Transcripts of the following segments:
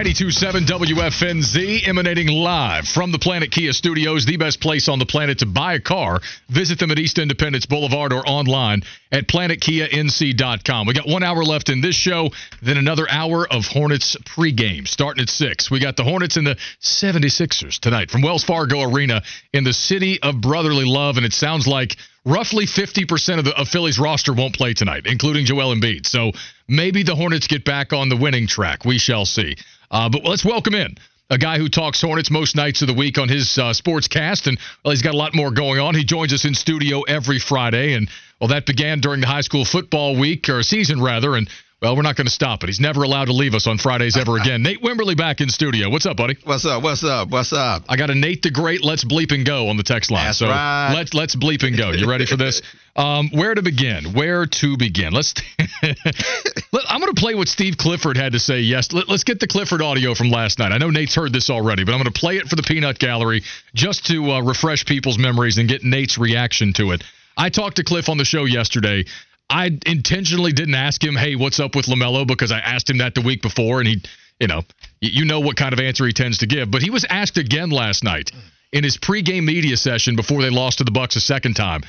92.7 WFNZ, emanating live from the Planet Kia Studios, the best place on the planet to buy a car. Visit them at East Independence Boulevard or online at planetkianc.com. We got one hour left in this show, then another hour of Hornets pregame starting at 6. We got the Hornets and the 76ers tonight from Wells Fargo Arena in the city of brotherly love, and it sounds like roughly 50% of the of roster won't play tonight, including Joel Embiid. So maybe the Hornets get back on the winning track. We shall see. Uh, but let's welcome in a guy who talks Hornets most nights of the week on his uh, sports cast, and well, he's got a lot more going on. He joins us in studio every Friday, and well, that began during the high school football week or season rather, and well, we're not going to stop it. He's never allowed to leave us on Fridays ever again. Nate Wimberly back in studio. What's up, buddy? What's up? What's up? What's up? I got a Nate the Great. Let's bleep and go on the text line. That's so right. let's let's bleep and go. You ready for this? Um, where to begin? Where to begin? Let's. I'm going to play what Steve Clifford had to say. Yes, Let, us get the Clifford audio from last night. I know Nate's heard this already, but I'm going to play it for the Peanut Gallery just to uh, refresh people's memories and get Nate's reaction to it. I talked to Cliff on the show yesterday. I intentionally didn't ask him, "Hey, what's up with Lamelo?" because I asked him that the week before, and he, you know, you know what kind of answer he tends to give. But he was asked again last night in his pregame media session before they lost to the Bucks a second time,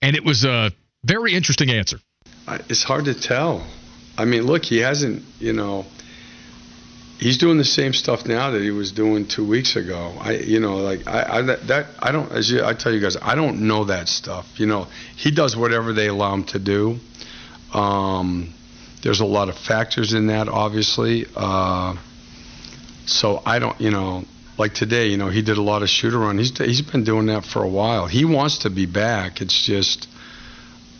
and it was a very interesting answer. It's hard to tell. I mean, look, he hasn't, you know, he's doing the same stuff now that he was doing two weeks ago. I, you know, like I, I that, I don't, as you, I tell you guys, I don't know that stuff. You know, he does whatever they allow him to do. Um, there's a lot of factors in that, obviously. Uh, so I don't, you know, like today, you know, he did a lot of shoot around. He's he's been doing that for a while. He wants to be back. It's just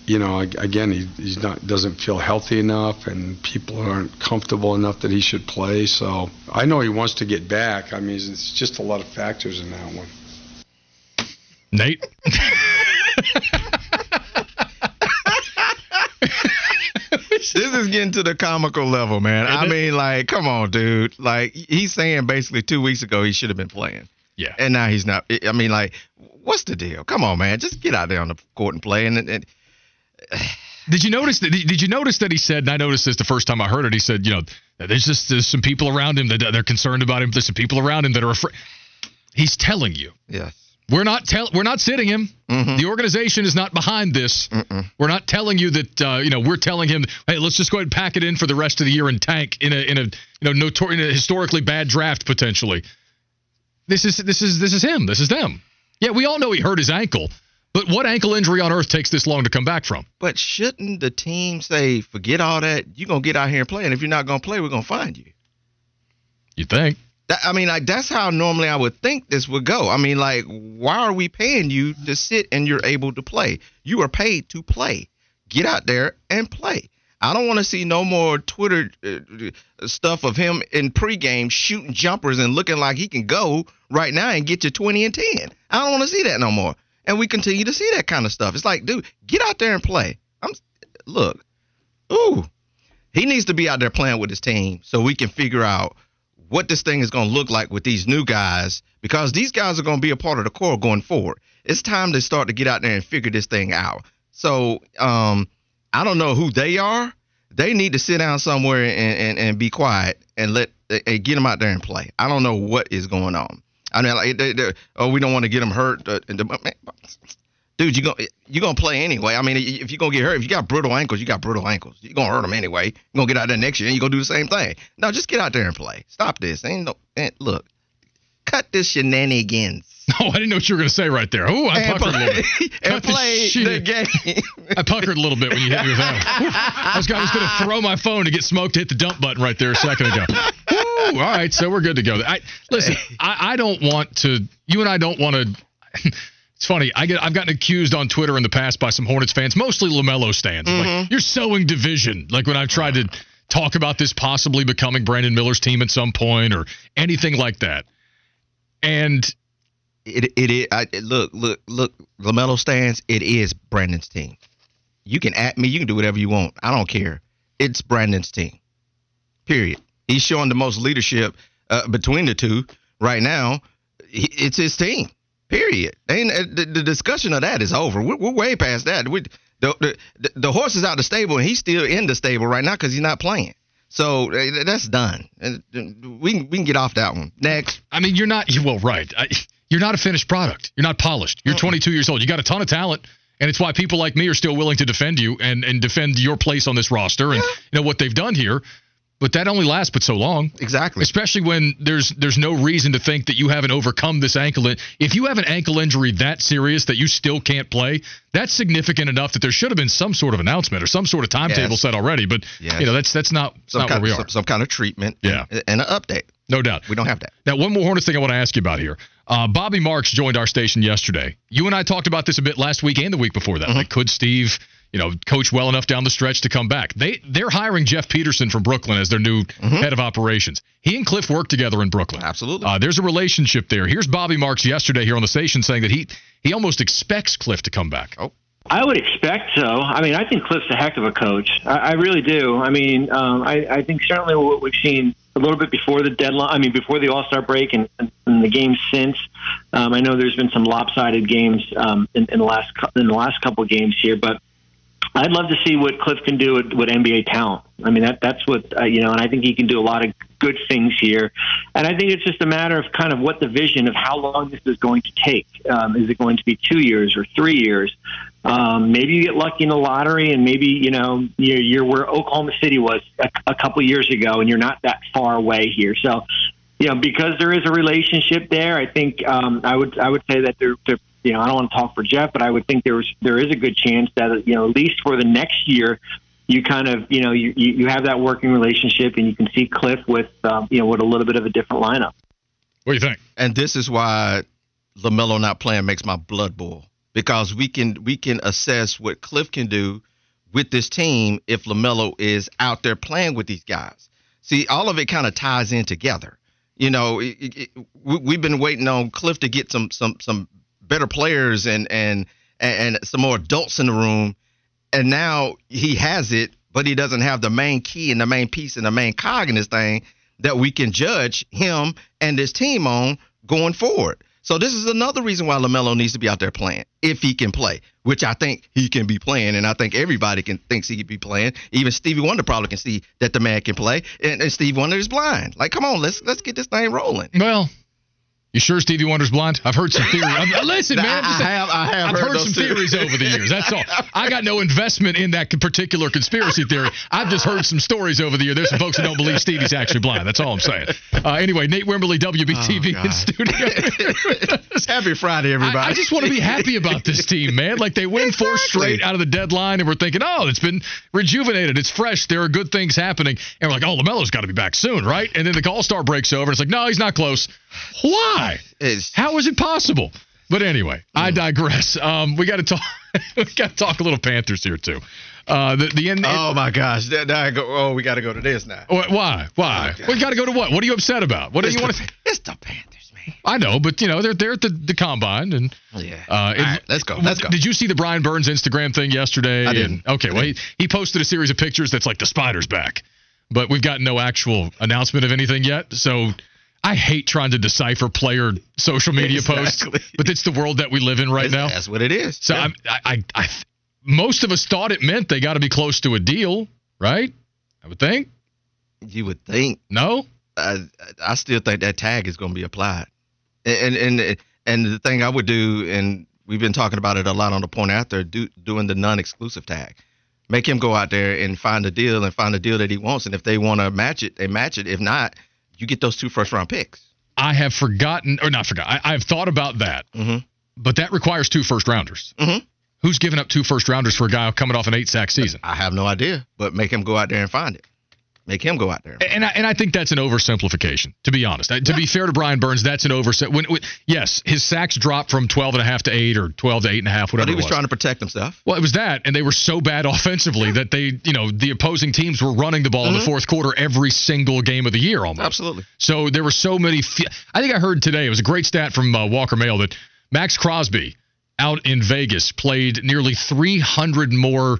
you know, again, he he's not doesn't feel healthy enough, and people aren't comfortable enough that he should play. So I know he wants to get back. I mean, it's just a lot of factors in that one. Nate, This is getting to the comical level, man. I it? mean, like, come on, dude. Like, he's saying basically two weeks ago he should have been playing, yeah, and now he's not. I mean, like, what's the deal? Come on, man. Just get out there on the court and play. And, and Did you notice that? Did you notice that he said? And I noticed this the first time I heard it. He said, you know, there's just there's some people around him that they're concerned about him. There's some people around him that are afraid. He's telling you, yes. we're not tell we're not sitting him. Mhm. The organization is not behind this. Mm-mm. We're not telling you that uh, you know we're telling him, hey, let's just go ahead and pack it in for the rest of the year and tank in a in a you know notor- in a historically bad draft potentially. This is this is this is him. This is them. Yeah, we all know he hurt his ankle, but what ankle injury on earth takes this long to come back from? But shouldn't the team say, forget all that? You're going to get out here and play. And if you're not going to play, we're going to find you. You think? I mean, like that's how normally I would think this would go. I mean, like, why are we paying you to sit and you're able to play? You are paid to play. Get out there and play. I don't want to see no more Twitter uh, stuff of him in pregame shooting jumpers and looking like he can go right now and get you 20 and 10. I don't want to see that no more. And we continue to see that kind of stuff. It's like, dude, get out there and play. I'm look, ooh, he needs to be out there playing with his team so we can figure out what this thing is going to look like with these new guys because these guys are going to be a part of the core going forward. It's time to start to get out there and figure this thing out. So, um, I don't know who they are. They need to sit down somewhere and, and, and be quiet and let and get them out there and play. I don't know what is going on. I mean, like, they, they, oh, we don't want to get them hurt. Uh, and the- man, dude, you going you gonna play anyway. I mean, if you're gonna get hurt, if you got brutal ankles, you got brutal ankles. You're gonna hurt them anyway. You're gonna get out there next year and you're gonna do the same thing. No, just get out there and play. Stop this. Ain't no eh, look. Cut this shenanigans. Oh, I didn't know what you were going to say right there. Oh, I and puckered a little bit. and Cut the play the game. I puckered a little bit when you hit me with that. I was, was going to throw my phone to get smoked to hit the dump button right there a second ago. All right, so we're good to go. I, listen, I, I don't want to. You and I don't want to. It's funny. I get. I've gotten accused on Twitter in the past by some Hornets fans, mostly Lamelo stands. Like mm-hmm. you're sowing division. Like when I've tried to talk about this possibly becoming Brandon Miller's team at some point or anything like that. And it it. I, look, look, look. Lamelo stands. It is Brandon's team. You can at me. You can do whatever you want. I don't care. It's Brandon's team. Period. He's showing the most leadership uh, between the two right now. It's his team. Period. Ain't uh, the, the discussion of that is over. We're, we're way past that. We, the, the the horse is out the stable and he's still in the stable right now because he's not playing. So uh, that's done. Uh, we can we can get off that one. Next. I mean, you're not well, right? I, you're not a finished product. You're not polished. You're 22 years old. You got a ton of talent. And it's why people like me are still willing to defend you and, and defend your place on this roster and you know what they've done here. But that only lasts but so long. Exactly. Especially when there's there's no reason to think that you haven't overcome this ankle. If you have an ankle injury that serious that you still can't play, that's significant enough that there should have been some sort of announcement or some sort of timetable Yes. set already. But Yes. you know that's that's not, Some not kind, where we are. Some, some kind of treatment. Yeah. And, and an update. No doubt. We don't have that. Now, one more Hornets thing I want to ask you about here. Uh, Bobby Marks joined our station yesterday. You and I talked about this a bit last week and the week before that. Like, could Steve, you know, coach well enough down the stretch to come back? They they're hiring Jeff Peterson from Brooklyn as their new head of operations. He and Cliff work together in Brooklyn. Absolutely. Uh, there's a relationship there. Here's Bobby Marks yesterday here on the station saying that he he almost expects Cliff to come back. Oh. I would expect so. I mean, I think Cliff's a heck of a coach. I, I really do. I mean, um, I, I think certainly what we've seen a little bit before the deadline. I mean, before the All Star break and, and, and the games since. Um, I know there's been some lopsided games um, in, in the last in the last couple of games here, but I'd love to see what Cliff can do with, with NBA talent. I mean, that that's what uh, you know, and I think he can do a lot of good things here. And I think it's just a matter of kind of what the vision of how long this is going to take. Um, is it going to be two years or three years? Um, maybe you get lucky in the lottery, and maybe you know you're, you're where Oklahoma City was a, a couple years ago, and you're not that far away here. So, you know, because there is a relationship there, I think um, I would I would say that there, there you know, I don't want to talk for Jeff, but I would think there was there is a good chance that you know at least for the next year, you kind of you know you you you have that working relationship, and you can see Cliff with um, you know with a little bit of a different lineup. What do you think? And this is why Lamelo not playing makes my blood boil because we can we can assess what Cliff can do with this team if Lamelo is out there playing with these guys. See, all of it kind of ties in together. You know, it, it, it- we, we've been waiting on Cliff to get some some some better players and and and some more adults in the room, and now he has it, but he doesn't have the main key and the main piece and the main cog in this thing that we can judge him and his team on going forward. So this is another reason why Lamelo needs to be out there playing if he can play, which I think he can be playing, and I think everybody can thinks he can be playing. Even Stevie Wonder probably can see that the man can play, and, and Stevie Wonder is blind. Like, come on, let's let's get this thing rolling. Well, you sure Stevie Wonder's blind? I've heard some theories. Listen, man. I, I'm just, I have. I have I've heard heard, some too. theories over the years. That's all. I got no investment in that particular conspiracy theory. I've just heard some stories over the year. There's some folks that don't believe Stevie's actually blind. That's all I'm saying. Uh, anyway, Nate Wimberly, WBTV Oh, in studio. Happy Friday, everybody. I, I just want to be happy about this team, man. Like they win four Exactly. straight out of the deadline, and we're thinking, oh, it's been rejuvenated, it's fresh, there are good things happening, and we're like, oh, Lamelo's got to be back soon, right? And then the All Star breaks over, and it's like, no, he's not close. Why? It's- How is it possible? But anyway, I Mm. digress. Um, we got to talk. we got to talk a little Panthers here too. Uh, the the end. oh my gosh, I go. Oh, we got to go to this now. Why? Why? Oh, we got to go to what? What are you upset about? What do you want to? Say? It's the Panthers, man. I know, but you know they're they're at the, the combine, and Yeah. Uh, it- right, let's go. Let's go. Did you see the Brian Burns Instagram thing yesterday? I And- didn't. okay, well, he, he posted a series of pictures that's like the spider's back, but we've got no actual announcement of anything yet. So I hate trying to decipher player social media Exactly. posts, but it's the world that we live in right now. That's what it is. So Yeah. I'm, I, I, I, most of us thought it meant they got to be close to a deal, right? I would think. you would think. No, I, I still think that tag is going to be applied. And and and the thing I would do, and we've been talking about it a lot on the point after, do, doing the non-exclusive tag. Make him go out there and find a deal and find a deal that he wants. And if they want to match it, they match it. If not, you get those two first-round picks. I have forgotten or not forgot. I, I've thought about that, Mhm. but that requires two first rounders. Mhm. Who's giving up two first rounders for a guy coming off an eight sack season? I have no idea, but make him go out there and find it. Make him go out there. And I, and I think that's an oversimplification, to be honest. To be fair to Brian Burns, that's an oversim. When, when yes, his sacks dropped from 12 and a half to eight or 12 to eight and a half, whatever But he was was. trying to protect himself. Well, it was that, and they were so bad offensively that they, you know, the opposing teams were running the ball in the fourth quarter every single game of the year almost. Absolutely. So there were so many. Fe- I think I heard today it was a great stat from uh, Walker Mail that Maxx Crosby out in Vegas played nearly 300 more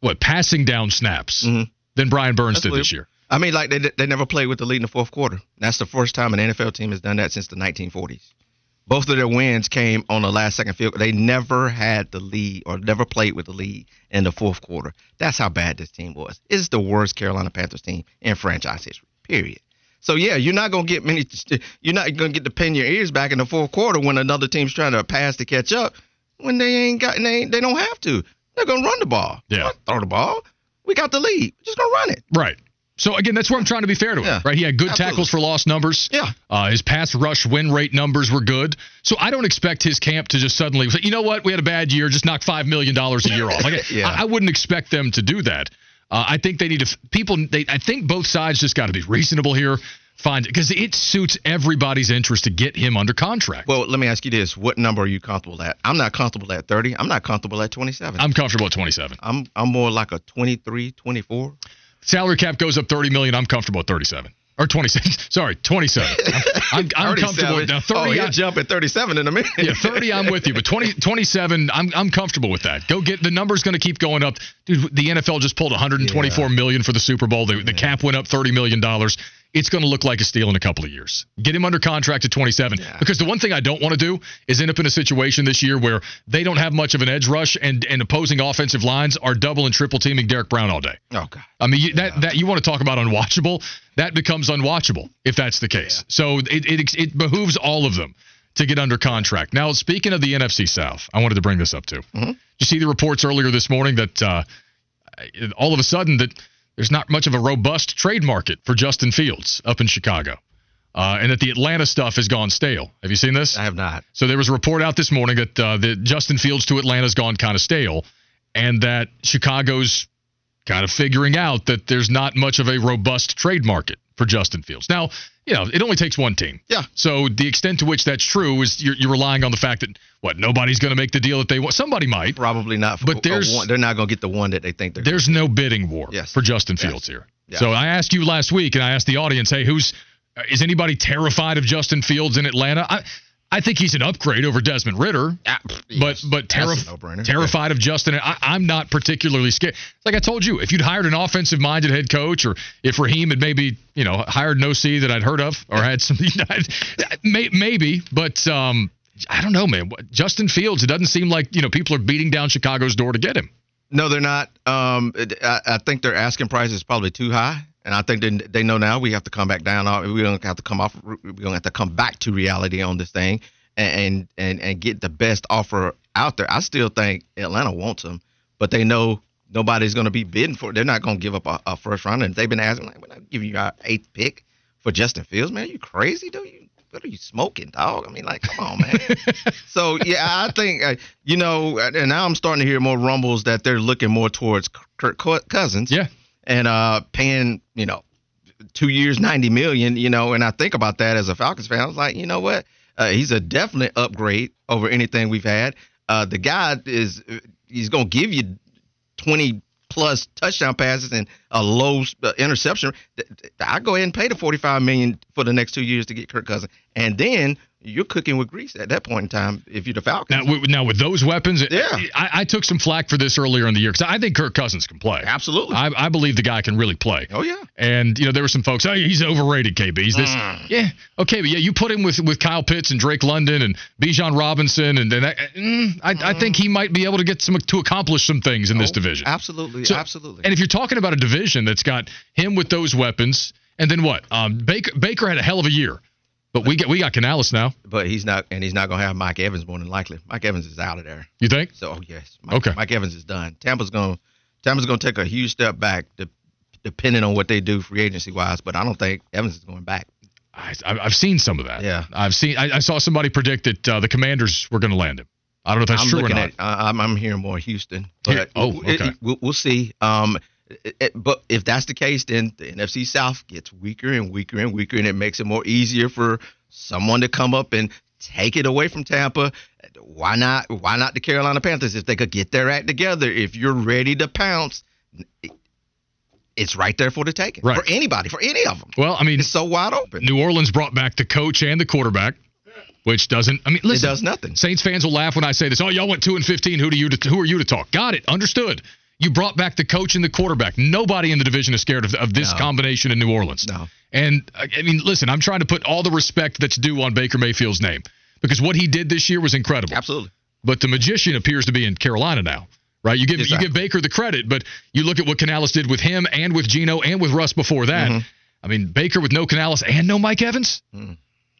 what passing down snaps Mhm. Than Brian Burns That's did this year. I mean, like they they never played with the lead in the fourth quarter. That's the first time an NFL team has done that since the 1940s. Both of their wins came on the last second field. They never had the lead or never played with the lead in the fourth quarter. That's how bad this team was. It's the worst Carolina Panthers team in franchise history. Period. So yeah, you're not gonna get many. You're not gonna get to pin your ears back in the fourth quarter when another team's trying to pass to catch up. When they ain't got, they, ain't, they don't have to. They're gonna run the ball. Yeah. throw the ball. We got the lead. We're just gonna run it. Right. So again, that's where I'm trying to be fair to him, Yeah. right? He had good Absolutely. tackles for loss numbers. Yeah. Uh, his pass rush win rate numbers were good. So I don't expect his camp to just suddenly, say, you know what, we had a bad year, just knock five million dollars a year off. Like, Yeah. I, I wouldn't expect them to do that. Uh, I think they need to. People, they, I think both sides just got to be reasonable here. Find because it suits everybody's interest to get him under contract. Well, let me ask you this: What number are you comfortable at? I'm not comfortable at 30. I'm not comfortable at 27. I'm comfortable at 27. I'm I'm more like a 23, 24. Salary cap goes up 30 million. I'm comfortable at 37 or 27. Sorry, 27. I'm, I'm, I'm comfortable with now 30. Oh, I- jump at 37 in a minute. Yeah, 30, I'm with you. But 20, 27, I'm, I'm comfortable with that. Go get the number's going to keep going up. Dude, the NFL just pulled 124 million for the Super Bowl. The, the cap went up 30 million dollars. It's going to look like a steal in a couple of years. Get him under contract at 27. Because the one thing I don't want to do is end up in a situation this year where they don't have much of an edge rush and, and opposing offensive lines are double and triple teaming Derrick Brown all day. Oh God. I mean, you, that that you want to talk about unwatchable? That becomes unwatchable if that's the case. So it, it it behooves all of them to get under contract. Now, speaking of the NFC South, I wanted to bring this up too. Mm-hmm. You see the reports earlier this morning that uh, all of a sudden that there's not much of a robust trade market for Justin Fields up in Chicago, uh, and that the Atlanta stuff has gone stale. Have you seen this? I have not. So there was a report out this morning that uh, that Justin Fields to Atlanta's gone kind of stale, and that Chicago's kind of figuring out that there's not much of a robust trade market for Justin Fields. Now, you know, it only takes one team. Yeah. So the extent to which that's true is you're, you're relying on the fact that what nobody's going to make the deal that they want. Somebody might. Probably not. But there's- one, they're not going to get the one that they think they're. There's no bidding war Yes. for Justin Yes. Fields here. Yeah. So I asked you last week, and I asked the audience, hey, who's is anybody terrified of Justin Fields in Atlanta? I I think he's an upgrade over Desmond Ridder. Ah, But yes. but terri- no-brainer. terrified of Justin. I, I'm not particularly scared. Like I told you, if you'd hired an offensive minded head coach, or if Raheem had maybe you know hired no C that I'd heard of, or had some, maybe. But um, I don't know, man. Justin Fields. It doesn't seem like you know people are beating down Chicago's door to get him. No, they're not. Um, I, I think their asking price is probably too high, and I think they, they know now we have to come back down. We're gonna have to come off. We're gonna have to come back to reality on this thing, and and and get the best offer out there. I still think Atlanta wants him, but they know nobody's gonna be bidding for. it. They're not gonna give up a, a first round, and they've been asking like, "We're not giving you our eighth pick for Justin Fields, man. you crazy, dude? You what are you smoking, dog? I mean, like, come on, man. so yeah, I think uh, you know, and now I'm starting to hear more rumbles that they're looking more towards Kirk Cousins. Yeah. and uh, paying you know two years, ninety million. You know, and I think about that as a Falcons fan. I was like, you know what? Uh, he's a definite upgrade over anything we've had. Uh, the guy is he's gonna give you twenty plus touchdown passes and a low uh, interception. I go ahead and pay the forty five million for the next two years to get Kirk Cousins, and then you're cooking with grease at that point in time if you're the Falcons. Now, with, now with those weapons, Yeah. I, I took some flack for this earlier in the year because I think Kirk Cousins can play. Absolutely. I, I believe the guy can really play. oh yeah. And you know there were some folks, oh, he's overrated. KB, he's this. Mm. Yeah, okay, but yeah, you put him with with Kyle Pitts and Drake London and Bijan Robinson, and then I, mm, I, I think he might be able to get some to accomplish some things in this Oh, division. Absolutely. So- absolutely. And if you're talking about a division that's got him with those weapons, and then what? Um, Baker Baker had a hell of a year, but we got we got Canales now. but he's not, and he's not going to have Mike Evans more than likely. Mike Evans is out of there. You think? So yes, Mike, Okay. Mike Evans is done. Tampa's going, to Tampa's going to take a huge step back, de- depending on what they do free agency wise. But I don't think Evans is going back. I, I've seen some of that. Yeah. I've seen. I, I saw somebody predict that uh, the Commanders were going to land him. I don't know if that's I'm true or not. at, I'm, I'm hearing more Houston. Here- But oh, it- okay. it- we'll, we'll see. Um, it- it- but if that's the case, then the NFC South gets weaker and weaker and weaker, and it makes it more easier for someone to come up and take it away from Tampa. Why not? Why not the Carolina Panthers? If they could get their act together, if you're ready to pounce, it- it's right there for the taking Right. for anybody, for any of them. Well, I mean, It's so wide open. New Orleans brought back the coach and the quarterback, which doesn't. I mean, listen, it does nothing. Saints fans will laugh when I say this. Oh, y'all went two and fifteen. Who do you? To, who are you to talk? Got it. Understood. You brought back the coach and the quarterback. Nobody in the division is scared of, of this No. combination in New Orleans. No. And I I mean, listen, I'm trying to put all the respect that's due on Baker Mayfield's name. because what he did this year was incredible. Absolutely. But the magician appears to be in Carolina now. Right, you give Exactly. you give Baker the credit, but you look at what Canales did with him and with Geno and with Russ before that. Mhm. I mean, Baker with no Canales and no Mike Evans.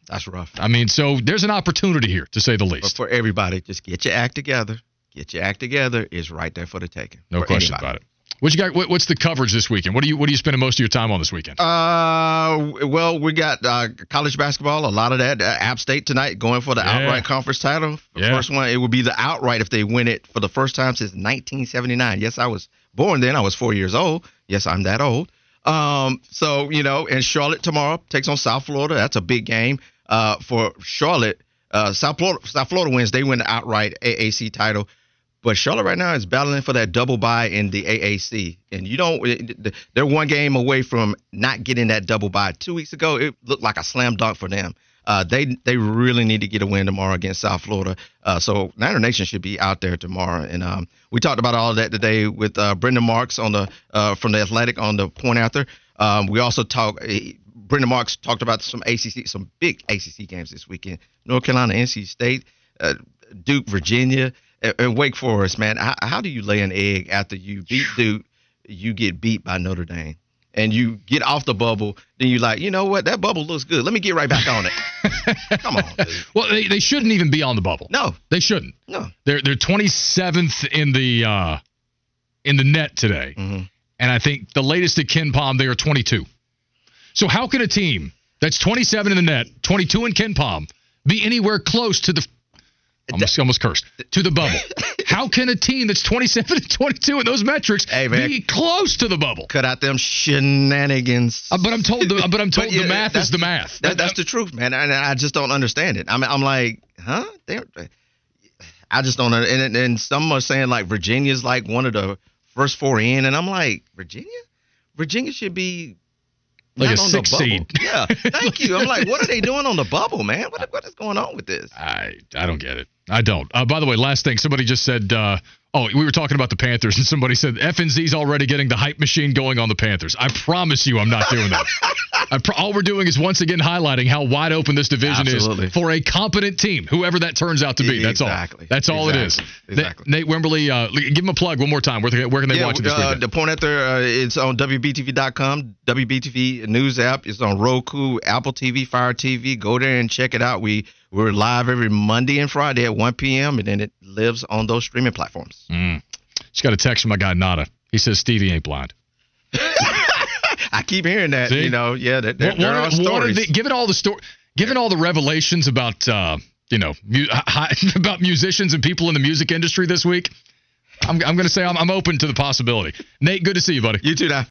That's rough. I mean, so there's an opportunity here to say the But least. for everybody, just get your act together. Get your act together. is right there for the taking. No question anybody. about it. What you got? What, what's the coverage this weekend? What are you What are you spending most of your time on this weekend? Uh, well, we got uh, college basketball. A lot of that. Uh, App State tonight going for the Yeah. outright conference title. The Yeah. first one, it would be the outright if they win it for the first time since 1979. Yes, I was born then. I was four years old. Yes, I'm that old. Um, so you know, and Charlotte tomorrow takes on South Florida. That's a big game. Uh, for Charlotte, uh, South Florida, South Florida wins. They win the outright AAC title. But Charlotte right now is battling for that double bye in the AAC, and you don't. They're one game away from not getting that double bye. Two weeks ago, it looked like a slam dunk for them. Uh, they they really need to get a win tomorrow against South Florida. Uh, so Niner Nation should be out there tomorrow. And um, we talked about all that today with uh, Brendan Marks on the uh, from the Athletic on the point after. Um, we also talked. Brendan Marks talked about some ACC, some big ACC games this weekend. North Carolina, NC State, uh, Duke, Virginia, and, and Wake Forest. Man, how, how do you lay an egg after you beat Duke, you get beat by Notre Dame, and you get off the bubble? Then you're like, you know what? That bubble looks good. Let me get right back on it. Come on, dude. Well, they, they shouldn't even be on the bubble. No, They shouldn't. no. They're they're 27th in the uh, in the net today, Mhm. and I think the latest at KenPom they are 22. So how can a team that's 27 in the net, 22 in KenPom, be anywhere close to the almost almost cursed to the bubble? how can a team that's 27 and 22 in those metrics Hey, man. be close to the bubble? Cut out them shenanigans. Uh, but I'm told the, but I'm told But, yeah, the math is the math. That, that's the truth, man. And I just don't understand it. I'm, I'm like, huh? They're, I just don't. And, and and some are saying like Virginia's like one of the first four in, and I'm like, Virginia, Virginia should be Like not a on six the bubble. seed. Yeah, thank you. I'm like, what are they doing on the bubble, man? What what is going on with this? I I don't get it. I don't. Uh, by the way, last thing, somebody just said. Uh, oh, we were talking about the Panthers, and somebody said FNZ's already getting the hype machine going on the Panthers. I promise you, I'm not doing that. I pro- all we're doing is once again highlighting how wide open this division Absolutely. is for a competent team, whoever that turns out to be. That's Exactly. all. That's all it is. Exactly. Nate, Nate Wimberly, uh, give him a plug one more time. Where, they- where can they watch it this uh, weekend? the point after uh, it's on WBTV.com, WBTV news app. It's on Roku, Apple TV, Fire TV. Go there and check it out. We we're live every Monday and Friday at 1 p.m. and then it lives on those streaming platforms. Mm. Just got a text from my guy Nada. He says Stevie ain't blind. I keep hearing that. See? You know, yeah, there, there, One- there are stories. the- given all the story, given all the revelations about uh, you know mu- hi- about musicians and people in the music industry this week, I'm, I'm going to say I'm, I'm open to the possibility. Nate, good to see you, buddy. you too now.